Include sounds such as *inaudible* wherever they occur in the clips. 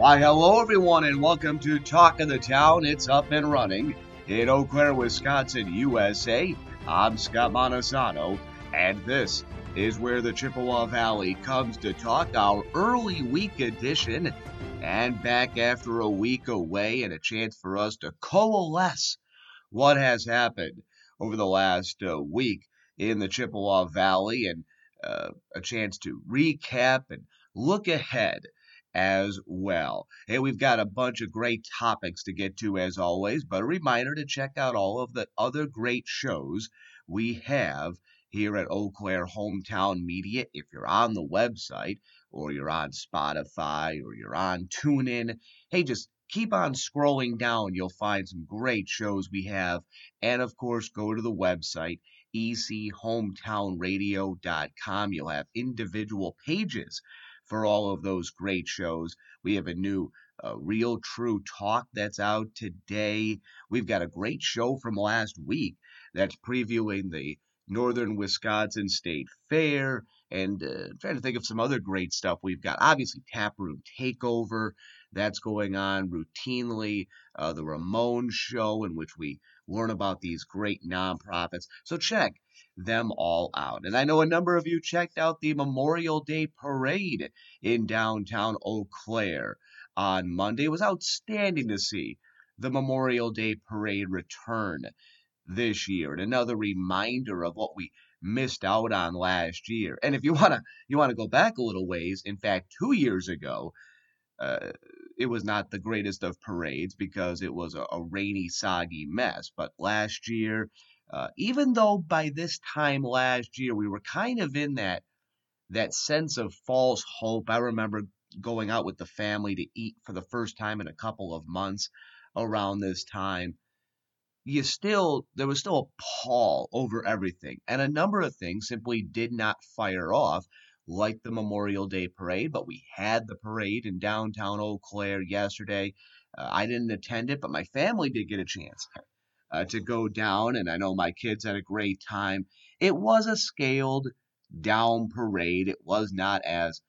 Why, hello, everyone, and welcome to Talk of the Town. It's up and running in Eau Claire, Wisconsin, USA. I'm Scott Montesano, and this is where the Chippewa Valley comes to talk our early week edition. And back after a week away, and a chance for us to coalesce what has happened over the last uh, week in the Chippewa Valley, and uh, a chance to recap and look ahead as well. Hey, we've got a bunch of great topics to get to as always, but a reminder to check out all of the other great shows we have here at Eau Claire Hometown Media. If you're on the website or you're on Spotify or you're on TuneIn, hey, just keep on scrolling down. You'll find some great shows we have. And of course, go to the website, echometownradio.com. You'll have individual pages for all of those great shows. We have a new uh, Real True Talk that's out today. We've got a great show from last week that's previewing the Northern Wisconsin State Fair and uh, trying to think of some other great stuff we've got. Obviously, Taproom Takeover that's going on routinely. Uh, the Ramon Show, in which we learn about these great nonprofits. So check them all out. And I know a number of you checked out the Memorial Day Parade in downtown Eau Claire on Monday. It was outstanding to see the Memorial Day Parade return this year. And another reminder of what we missed out on last year. And if you wanna you wanna go back a little ways, in fact, two years ago, uh, it was not the greatest of parades because it was a, a rainy, soggy mess. But last year, uh, even though by this time last year we were kind of in that that sense of false hope. I remember going out with the family to eat for the first time in a couple of months around this time. You still there was still a pall over everything, and a number of things simply did not fire off like the Memorial Day parade, but we had the parade in downtown Eau Claire yesterday. Uh, I didn't attend it, but my family did get a chance uh, to go down, and I know my kids had a great time. It was a scaled down parade. It was not as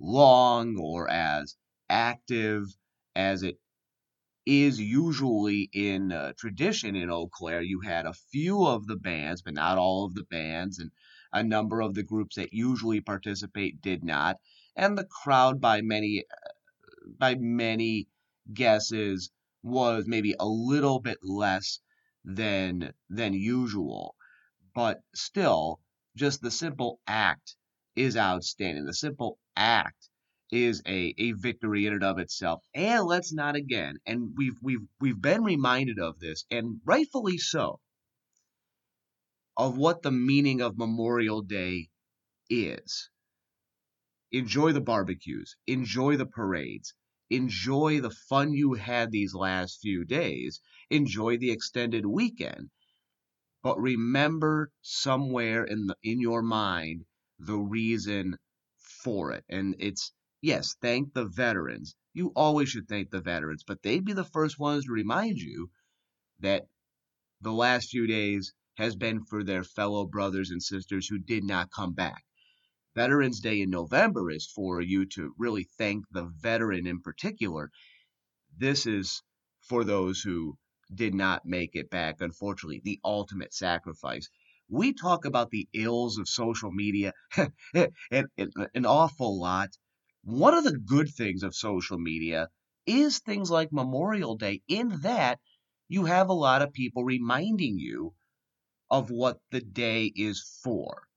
long or as active as it is usually in uh, tradition in Eau Claire. You had a few of the bands, but not all of the bands, and a number of the groups that usually participate did not, and the crowd by many by many guesses was maybe a little bit less than than usual. But still, just the simple act is outstanding. The simple act is a, a victory in and of itself. And let's not again, and we've we've we've been reminded of this, and rightfully so of what the meaning of Memorial Day is. Enjoy the barbecues, enjoy the parades, enjoy the fun you had these last few days, enjoy the extended weekend. But remember somewhere in the in your mind the reason for it. And it's yes, thank the veterans. You always should thank the veterans, but they'd be the first ones to remind you that the last few days has been for their fellow brothers and sisters who did not come back. Veterans Day in November is for you to really thank the veteran in particular. This is for those who did not make it back, unfortunately, the ultimate sacrifice. We talk about the ills of social media *laughs* an, awful lot. One of the good things of social media is things like Memorial Day, in that you have a lot of people reminding you of what the day is for.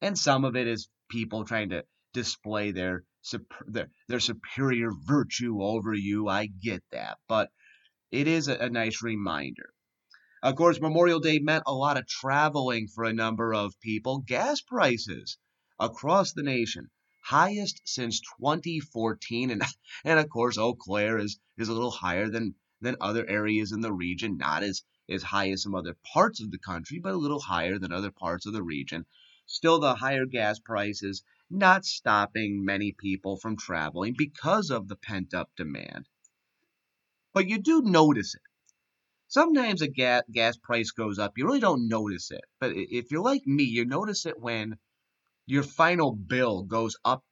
And some of it is people trying to display their their, their superior virtue over you. I get that, but it is a, a nice reminder. Of course, Memorial Day meant a lot of traveling for a number of people. Gas prices across the nation highest since 2014, and *laughs* and of course, Eau Claire is is a little higher than than other areas in the region, not as as high as some other parts of the country, but a little higher than other parts of the region. Still, the higher gas prices not stopping many people from traveling because of the pent up demand. But you do notice it. Sometimes a gas, gas price goes up, you really don't notice it. But if you're like me, you notice it when your final bill goes up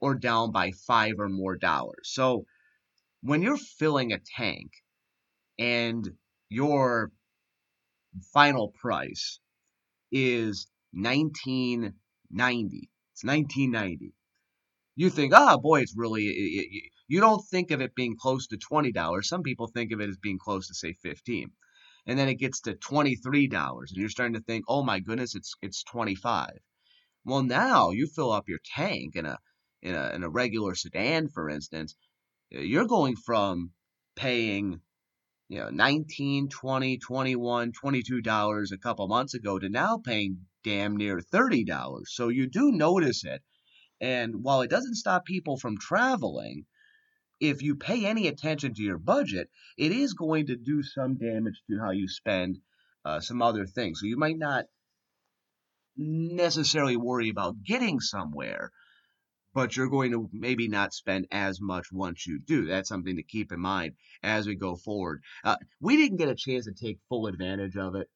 or down by five or more dollars. So when you're filling a tank and your final price is 1990 it's 1990 you think ah oh, boy it's really you don't think of it being close to $20 some people think of it as being close to say 15 and then it gets to $23 and you're starting to think oh my goodness it's it's 25 well now you fill up your tank in a in a, in a regular sedan for instance you're going from paying you know 19 20 21 22 dollars a couple months ago to now paying damn near 30 dollars so you do notice it and while it doesn't stop people from traveling if you pay any attention to your budget it is going to do some damage to how you spend uh, some other things so you might not necessarily worry about getting somewhere but you're going to maybe not spend as much once you do. That's something to keep in mind as we go forward. Uh, we didn't get a chance to take full advantage of it.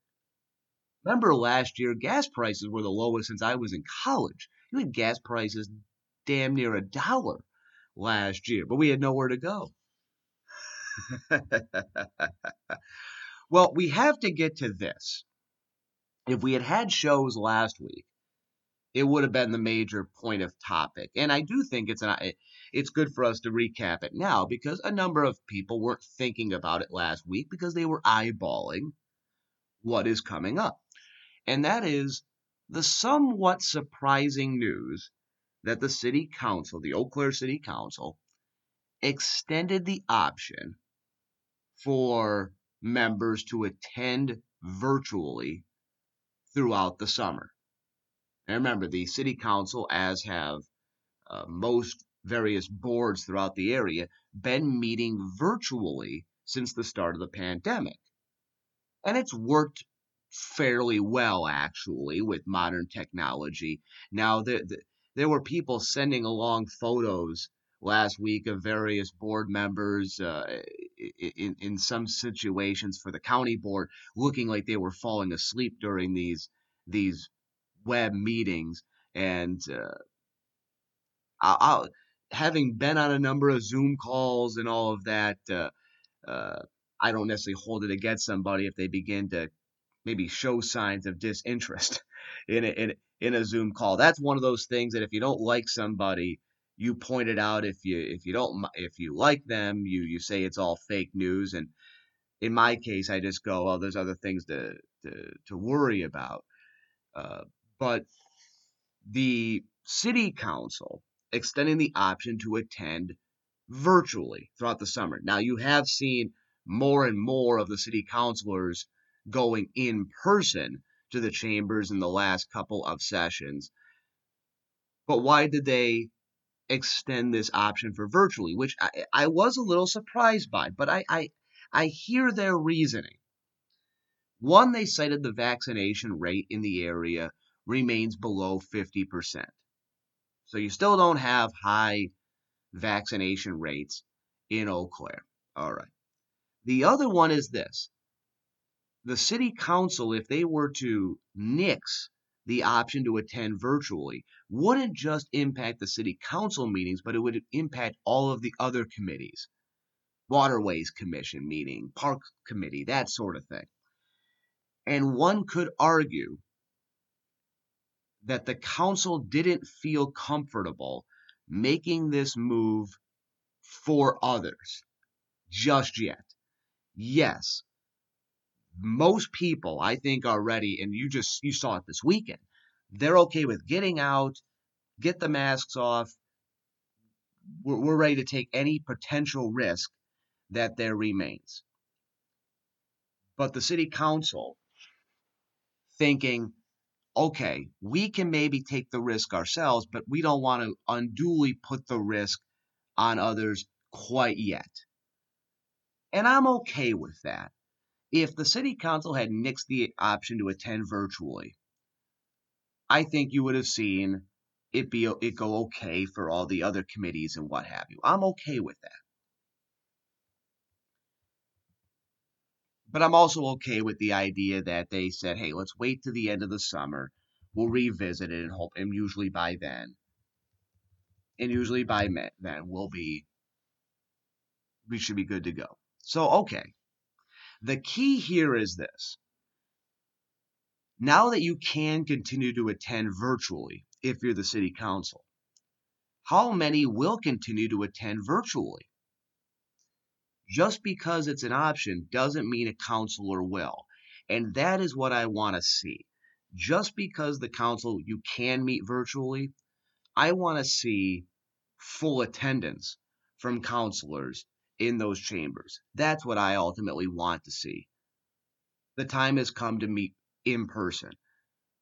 Remember last year, gas prices were the lowest since I was in college. You had gas prices damn near a dollar last year, but we had nowhere to go. *laughs* well, we have to get to this. If we had had shows last week, it would have been the major point of topic. And I do think it's an it's good for us to recap it now because a number of people weren't thinking about it last week because they were eyeballing what is coming up. And that is the somewhat surprising news that the city council, the Eau Claire City Council, extended the option for members to attend virtually throughout the summer. And remember, the city council, as have uh, most various boards throughout the area, been meeting virtually since the start of the pandemic. And it's worked fairly well, actually, with modern technology. Now, the, the, there were people sending along photos last week of various board members uh, in, in some situations for the county board looking like they were falling asleep during these these web meetings and uh, I'll, I'll, having been on a number of Zoom calls and all of that, uh, uh, I don't necessarily hold it against somebody if they begin to maybe show signs of disinterest *laughs* in a, in, in a Zoom call. That's one of those things that if you don't like somebody, you point it out. If you if you don't if you like them, you you say it's all fake news. And in my case, I just go, well, there's other things to to, to worry about. Uh, but the city council extending the option to attend virtually throughout the summer. Now, you have seen more and more of the city councilors going in person to the chambers in the last couple of sessions. But why did they extend this option for virtually, which I, I was a little surprised by, but I, I, I hear their reasoning. One, they cited the vaccination rate in the area remains below 50%. So you still don't have high vaccination rates in Eau Claire. All right. The other one is this. The city council, if they were to nix the option to attend virtually, wouldn't just impact the city council meetings, but it would impact all of the other committees. Waterways Commission meeting, Park Committee, that sort of thing. And one could argue that the council didn't feel comfortable making this move for others just yet. Yes, most people I think are ready, and you just you saw it this weekend. They're okay with getting out, get the masks off. We're, we're ready to take any potential risk that there remains. But the city council thinking okay, we can maybe take the risk ourselves, but we don't want to unduly put the risk on others quite yet. And I'm okay with that. If the city council had nixed the option to attend virtually, I think you would have seen it be it go okay for all the other committees and what have you. I'm okay with that. But I'm also okay with the idea that they said, hey, let's wait to the end of the summer. We'll revisit it and hope, and usually by then, and usually by then we'll be we should be good to go. So, okay. The key here is this. Now that you can continue to attend virtually if you're the city council, how many will continue to attend virtually? Just because it's an option doesn't mean a councilor will. And that is what I want to see. Just because the council you can meet virtually, I want to see full attendance from councilors in those chambers. That's what I ultimately want to see. The time has come to meet in person.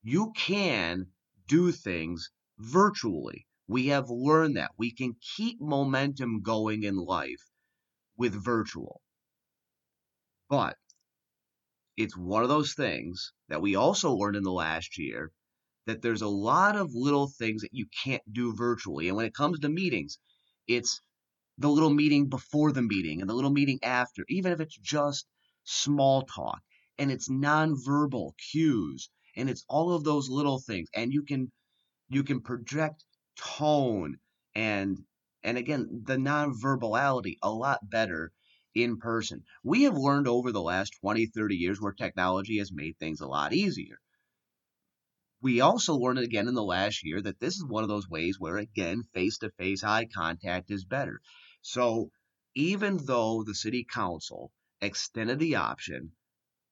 You can do things virtually. We have learned that we can keep momentum going in life with virtual. But it's one of those things that we also learned in the last year that there's a lot of little things that you can't do virtually. And when it comes to meetings, it's the little meeting before the meeting and the little meeting after, even if it's just small talk and it's nonverbal cues and it's all of those little things. And you can you can project tone and and again the nonverbality a lot better in person. We have learned over the last 20 30 years where technology has made things a lot easier. We also learned again in the last year that this is one of those ways where again face to face eye contact is better so even though the city council extended the option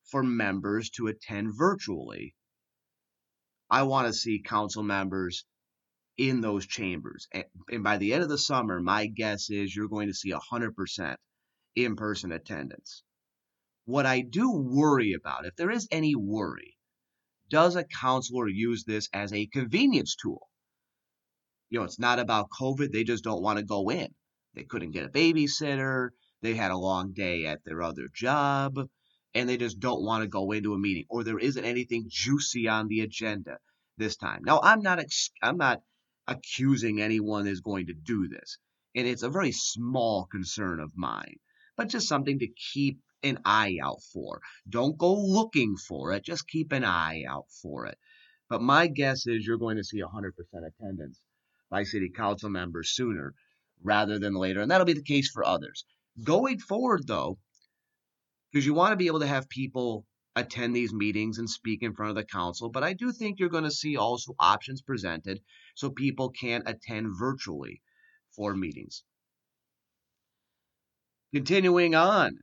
for members to attend virtually. I want to see council members in those chambers. And, by the end of the summer, my guess is you're going to see 100% in person attendance. What I do worry about, if there is any worry, does a councilor use this as a convenience tool? You know, it's not about COVID, they just don't want to go in. They couldn't get a babysitter, they had a long day at their other job and they just don't want to go into a meeting or there isn't anything juicy on the agenda this time. Now, I'm not ex- I'm not accusing anyone is going to do this. And it's a very small concern of mine, but just something to keep an eye out for. Don't go looking for it, just keep an eye out for it. But my guess is you're going to see 100% attendance by city council members sooner rather than later, and that'll be the case for others. Going forward, though, because you want to be able to have people attend these meetings and speak in front of the council. But I do think you're going to see also options presented so people can attend virtually for meetings. Continuing on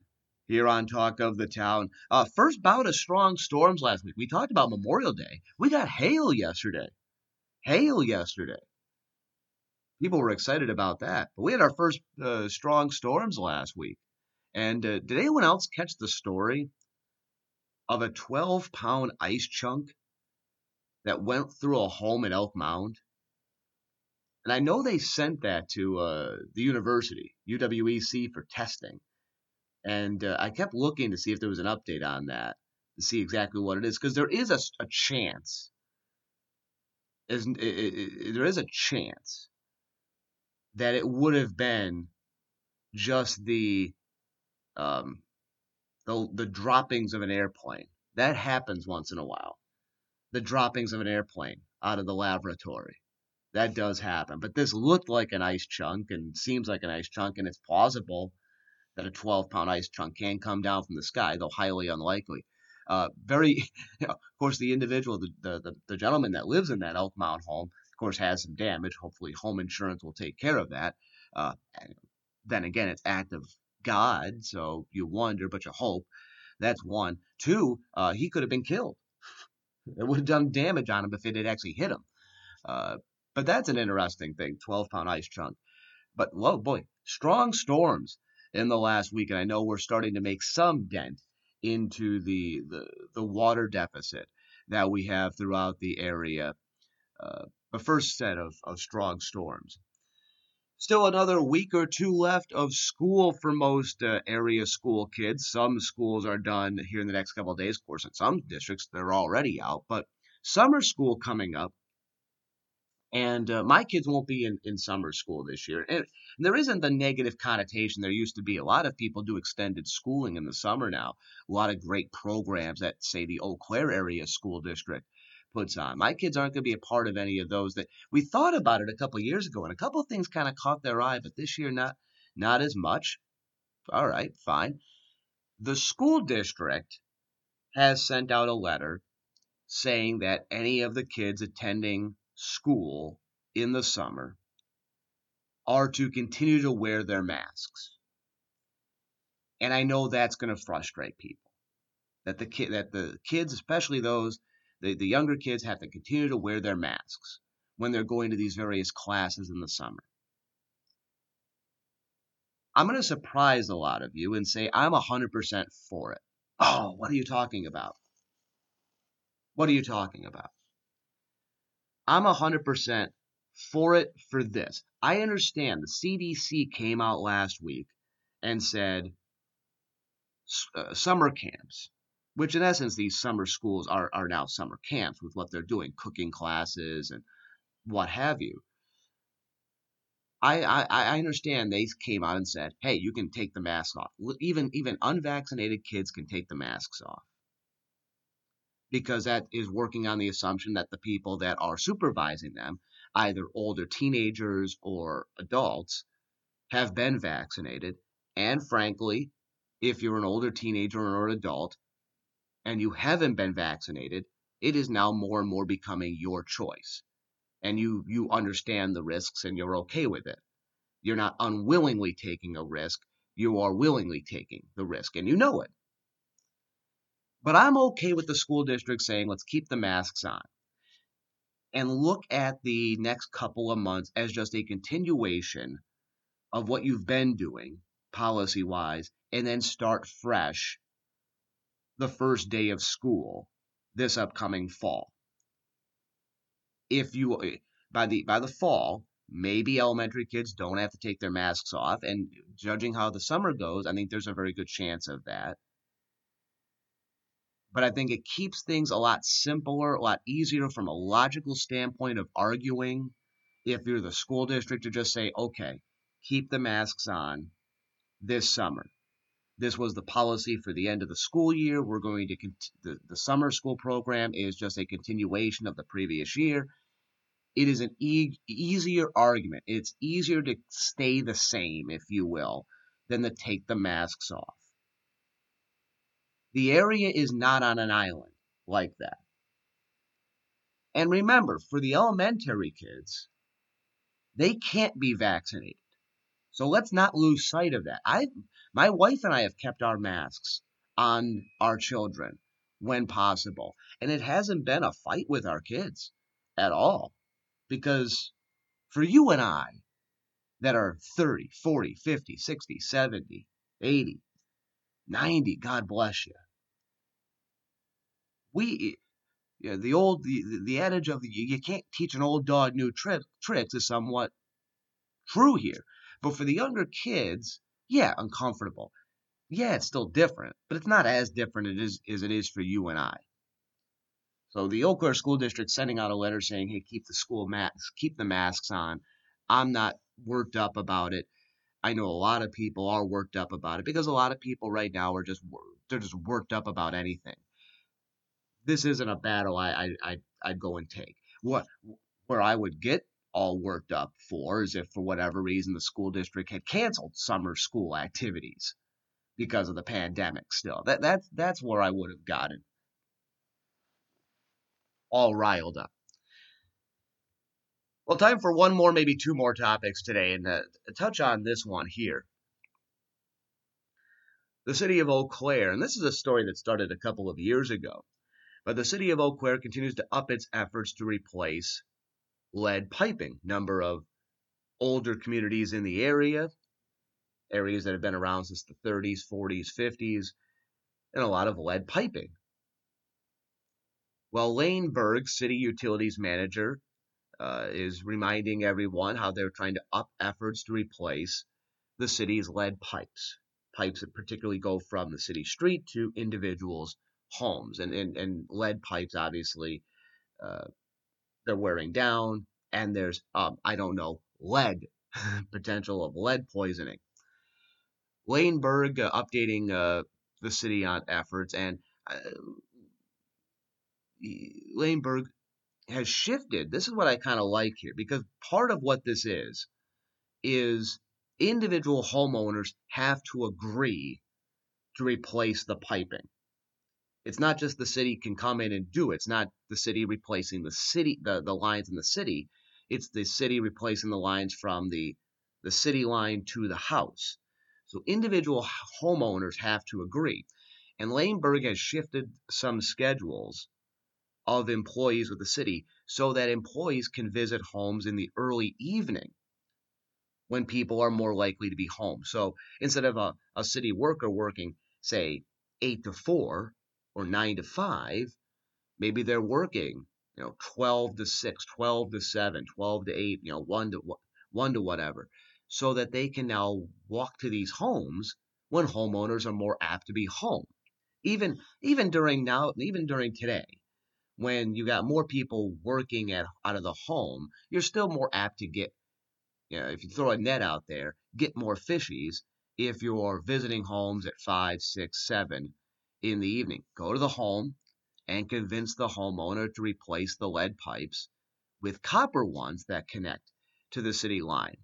here on Talk of the Town. Uh, first bout of strong storms last week. We talked about Memorial Day. We got hail yesterday. Hail yesterday. People were excited about that. But we had our first uh, strong storms last week. And uh, did anyone else catch the story of a 12 pound ice chunk that went through a home in Elk Mound? And I know they sent that to uh, the university, UWEC, for testing. And uh, I kept looking to see if there was an update on that to see exactly what it is, because there is a, a chance. It, it, it, there is a chance that it would have been just the um, the the droppings of an airplane. That happens once in a while. The droppings of an airplane out of the laboratory. That does happen. But this looked like an ice chunk and seems like an ice chunk, and it's plausible that a 12 pound ice chunk can come down from the sky, though highly unlikely. Uh, very, *laughs* you know, of course, the individual, the, the, the, gentleman that lives in that Elk Mound home, course, has some damage. Hopefully, home insurance will take care of that. Uh, then again, it's act of God, so you wonder, but you hope. That's one. Two, uh, he could have been killed. It would have done damage on him if it had actually hit him. Uh, but that's an interesting thing 12 pound ice chunk. But, whoa, boy, strong storms in the last week. And I know we're starting to make some dent into the, the, the water deficit that we have throughout the area. Uh, the first set of, of strong storms. Still another week or two left of school for most uh, area school kids. Some schools are done here in the next couple of days. Of course, in some districts, they're already out. But summer school coming up. And uh, my kids won't be in, in summer school this year. And there isn't the negative connotation there used to be. A lot of people do extended schooling in the summer now. A lot of great programs at, say, the Eau Claire area school district puts on. My kids aren't going to be a part of any of those that we thought about it a couple years ago, and a couple things kind of caught their eye, but this year not not as much. All right, fine. The school district has sent out a letter saying that any of the kids attending school in the summer are to continue to wear their masks. And I know that's going to frustrate people. That the kid that the kids, especially those the, the younger kids have to continue to wear their masks when they're going to these various classes in the summer. I'm going to surprise a lot of you and say I'm 100% for it. Oh, what are you talking about? What are you talking about? I'm 100% for it for this. I understand the CDC came out last week and said uh, summer camps, which in essence these summer schools are, are now summer camps with what they're doing, cooking classes and what have you. I, I, I understand they came out and said, hey, you can take the mask off. Even even unvaccinated kids can take the masks off. Because that is working on the assumption that the people that are supervising them, either older teenagers or adults, have been vaccinated. And frankly, if you're an older teenager or an adult and you haven't been vaccinated, it is now more and more becoming your choice and you you understand the risks and you're okay with it. You're not unwillingly taking a risk, you are willingly taking the risk and you know it. But I'm okay with the school district saying let's keep the masks on and look at the next couple of months as just a continuation of what you've been doing policy wise and then start fresh the first day of school this upcoming fall if you by the by the fall, maybe elementary kids don't have to take their masks off. And judging how the summer goes, I think there's a very good chance of that. But I think it keeps things a lot simpler, a lot easier from a logical standpoint of arguing. If you're the school district to just say, okay, keep the masks on this summer. This was the policy for the end of the school year. We're going to, cont- the, the summer school program is just a continuation of the previous year it is an e- easier argument. It's easier to stay the same, if you will, than to take the masks off. The area is not on an island like that. And remember, for the elementary kids, they can't be vaccinated. So let's not lose sight of that. I my wife and I have kept our masks on our children when possible, and it hasn't been a fight with our kids at all. Because for you and I that are 30, 40, 50, 60, 70, 80, 90, God bless you. We, you know, the old, the, the adage of you can't teach an old dog new tri- tricks is somewhat true here. But for the younger kids, yeah, uncomfortable. Yeah, it's still different, but it's not as different is, as it is for you and I. So the Eau School District sending out a letter saying, "Hey, keep the school masks, keep the masks on." I'm not worked up about it. I know a lot of people are worked up about it because a lot of people right now are just they're just worked up about anything. This isn't a battle I I I'd go and take. What where I would get all worked up for is if for whatever reason the school district had canceled summer school activities because of the pandemic still. That that's that's where I would have gotten all riled up. Well, time for one more, maybe two more topics today, and uh, touch on this one here. The city of Eau Claire, and this is a story that started a couple of years ago, but the city of Eau Claire continues to up its efforts to replace lead piping. Number of older communities in the area, areas that have been around since the 30s, 40s, 50s, and a lot of lead piping. Well, Lane Berg, city utilities manager, uh, is reminding everyone how they're trying to up efforts to replace the city's lead pipes. Pipes that particularly go from the city street to individuals' homes. And, and, and lead pipes, obviously, uh, they're wearing down, and there's, um, I don't know, lead, *laughs* potential of lead poisoning. Lane Berg uh, updating uh, the city on efforts, and uh, Lane Berg has shifted. This is what I kind of like here because part of what this is is individual homeowners have to agree to replace the piping. It's not just the city can come in and do it. It's not the city replacing the city the, the lines in the city. It's the city replacing the lines from the the city line to the house. So individual homeowners have to agree. And Lane Berg has shifted some schedules of employees with the city so that employees can visit homes in the early evening when people are more likely to be home. So instead of a, a city worker working, say, 8 to 4 or 9 to 5, maybe they're working, you know, 12 to 6, 12 to 7, 12 to 8, you know, 1 to 1 to whatever so that they can now walk to these homes when homeowners are more apt to be home. Even even during now, even during today, when you got more people working at out of the home, you're still more apt to get, you know, if you throw a net out there, get more fishies if you're visiting homes at five, six, seven in the evening. Go to the home and convince the homeowner to replace the lead pipes with copper ones that connect to the city line.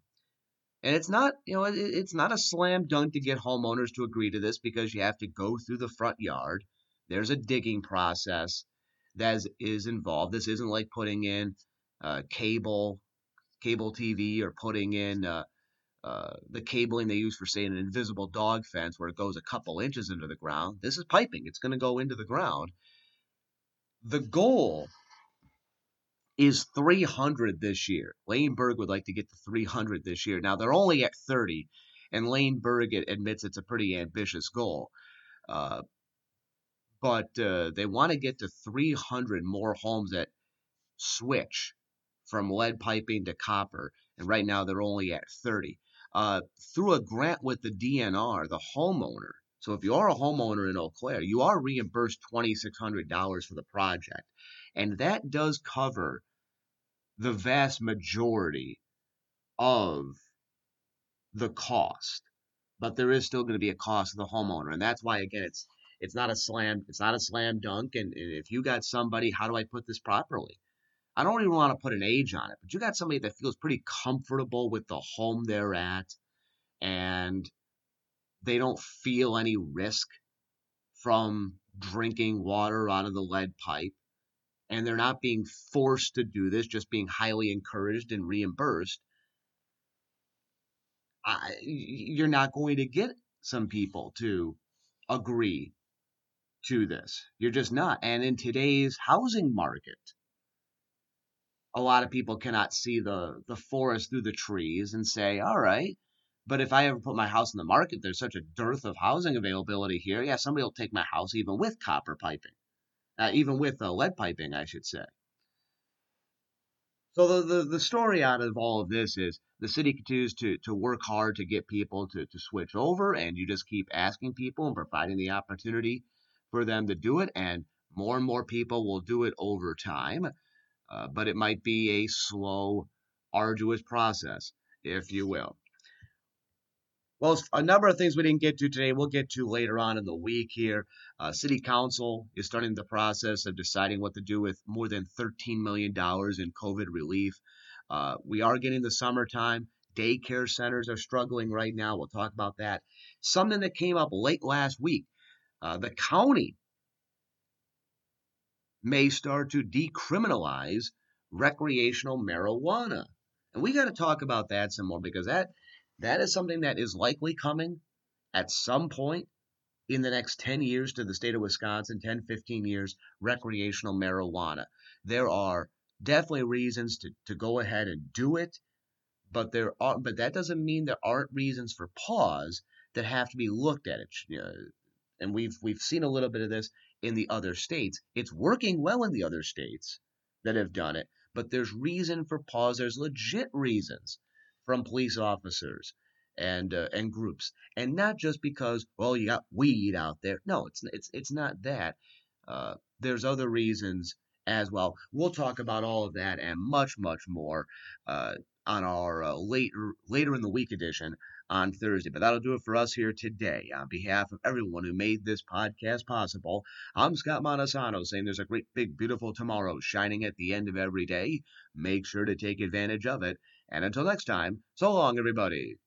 And it's not, you know, it, it's not a slam dunk to get homeowners to agree to this because you have to go through the front yard. There's a digging process that is, is involved. This isn't like putting in uh, cable, cable TV, or putting in uh, uh, the cabling they use for, say, an invisible dog fence where it goes a couple inches into the ground. This is piping. It's going to go into the ground. The goal is 300 this year. Lane Berg would like to get to 300 this year. Now they're only at 30, and Lane Berg admits it's a pretty ambitious goal. Uh, but uh, they want to get to 300 more homes that switch from lead piping to copper, and right now they're only at 30. Uh, through a grant with the DNR, the homeowner. So if you are a homeowner in Eau Claire, you are reimbursed $2,600 for the project. And that does cover the vast majority of the cost. But there is still going to be a cost to the homeowner. And that's why again it's it's not a slam it's not a slam dunk. And, and if you got somebody, how do I put this properly? I don't even want to put an age on it, but you got somebody that feels pretty comfortable with the home they're at and they don't feel any risk from drinking water out of the lead pipe and they're not being forced to do this, just being highly encouraged and reimbursed, I, you're not going to get some people to agree to this. You're just not. And in today's housing market, a lot of people cannot see the, the forest through the trees and say, all right, but if I ever put my house in the market, there's such a dearth of housing availability here. Yeah, somebody will take my house even with copper piping uh, even with uh, lead piping, I should say. So the, the, the story out of all of this is the city continues to, to work hard to get people to, to switch over, and you just keep asking people and providing the opportunity for them to do it, and more and more people will do it over time. Uh, but it might be a slow, arduous process, if you will. Well, a number of things we didn't get to today, we'll get to later on in the week here. Uh, City Council is starting the process of deciding what to do with more than $13 million in COVID relief. Uh, we are getting the summertime. Daycare centers are struggling right now. We'll talk about that. Something that came up late last week uh, the county may start to decriminalize recreational marijuana. And we got to talk about that some more because that that is something that is likely coming at some point in the next 10 years to the state of Wisconsin, 10, 15 years, recreational marijuana. There are definitely reasons to, to go ahead and do it, but there are but that doesn't mean there aren't reasons for pause that have to be looked at. It, you know, and we've we've seen a little bit of this in the other states. It's working well in the other states that have done it, but there's reason for pause. There's legit reasons from police officers and uh, and groups, and not just because well you got weed out there. No, it's it's it's not that. Uh, there's other reasons as well. We'll talk about all of that and much much more uh, on our uh, later later in the week edition on Thursday. But that'll do it for us here today. On behalf of everyone who made this podcast possible, I'm Scott Montesano saying there's a great, big, beautiful tomorrow shining at the end of every day. Make sure to take advantage of it. And until next time, so long, everybody.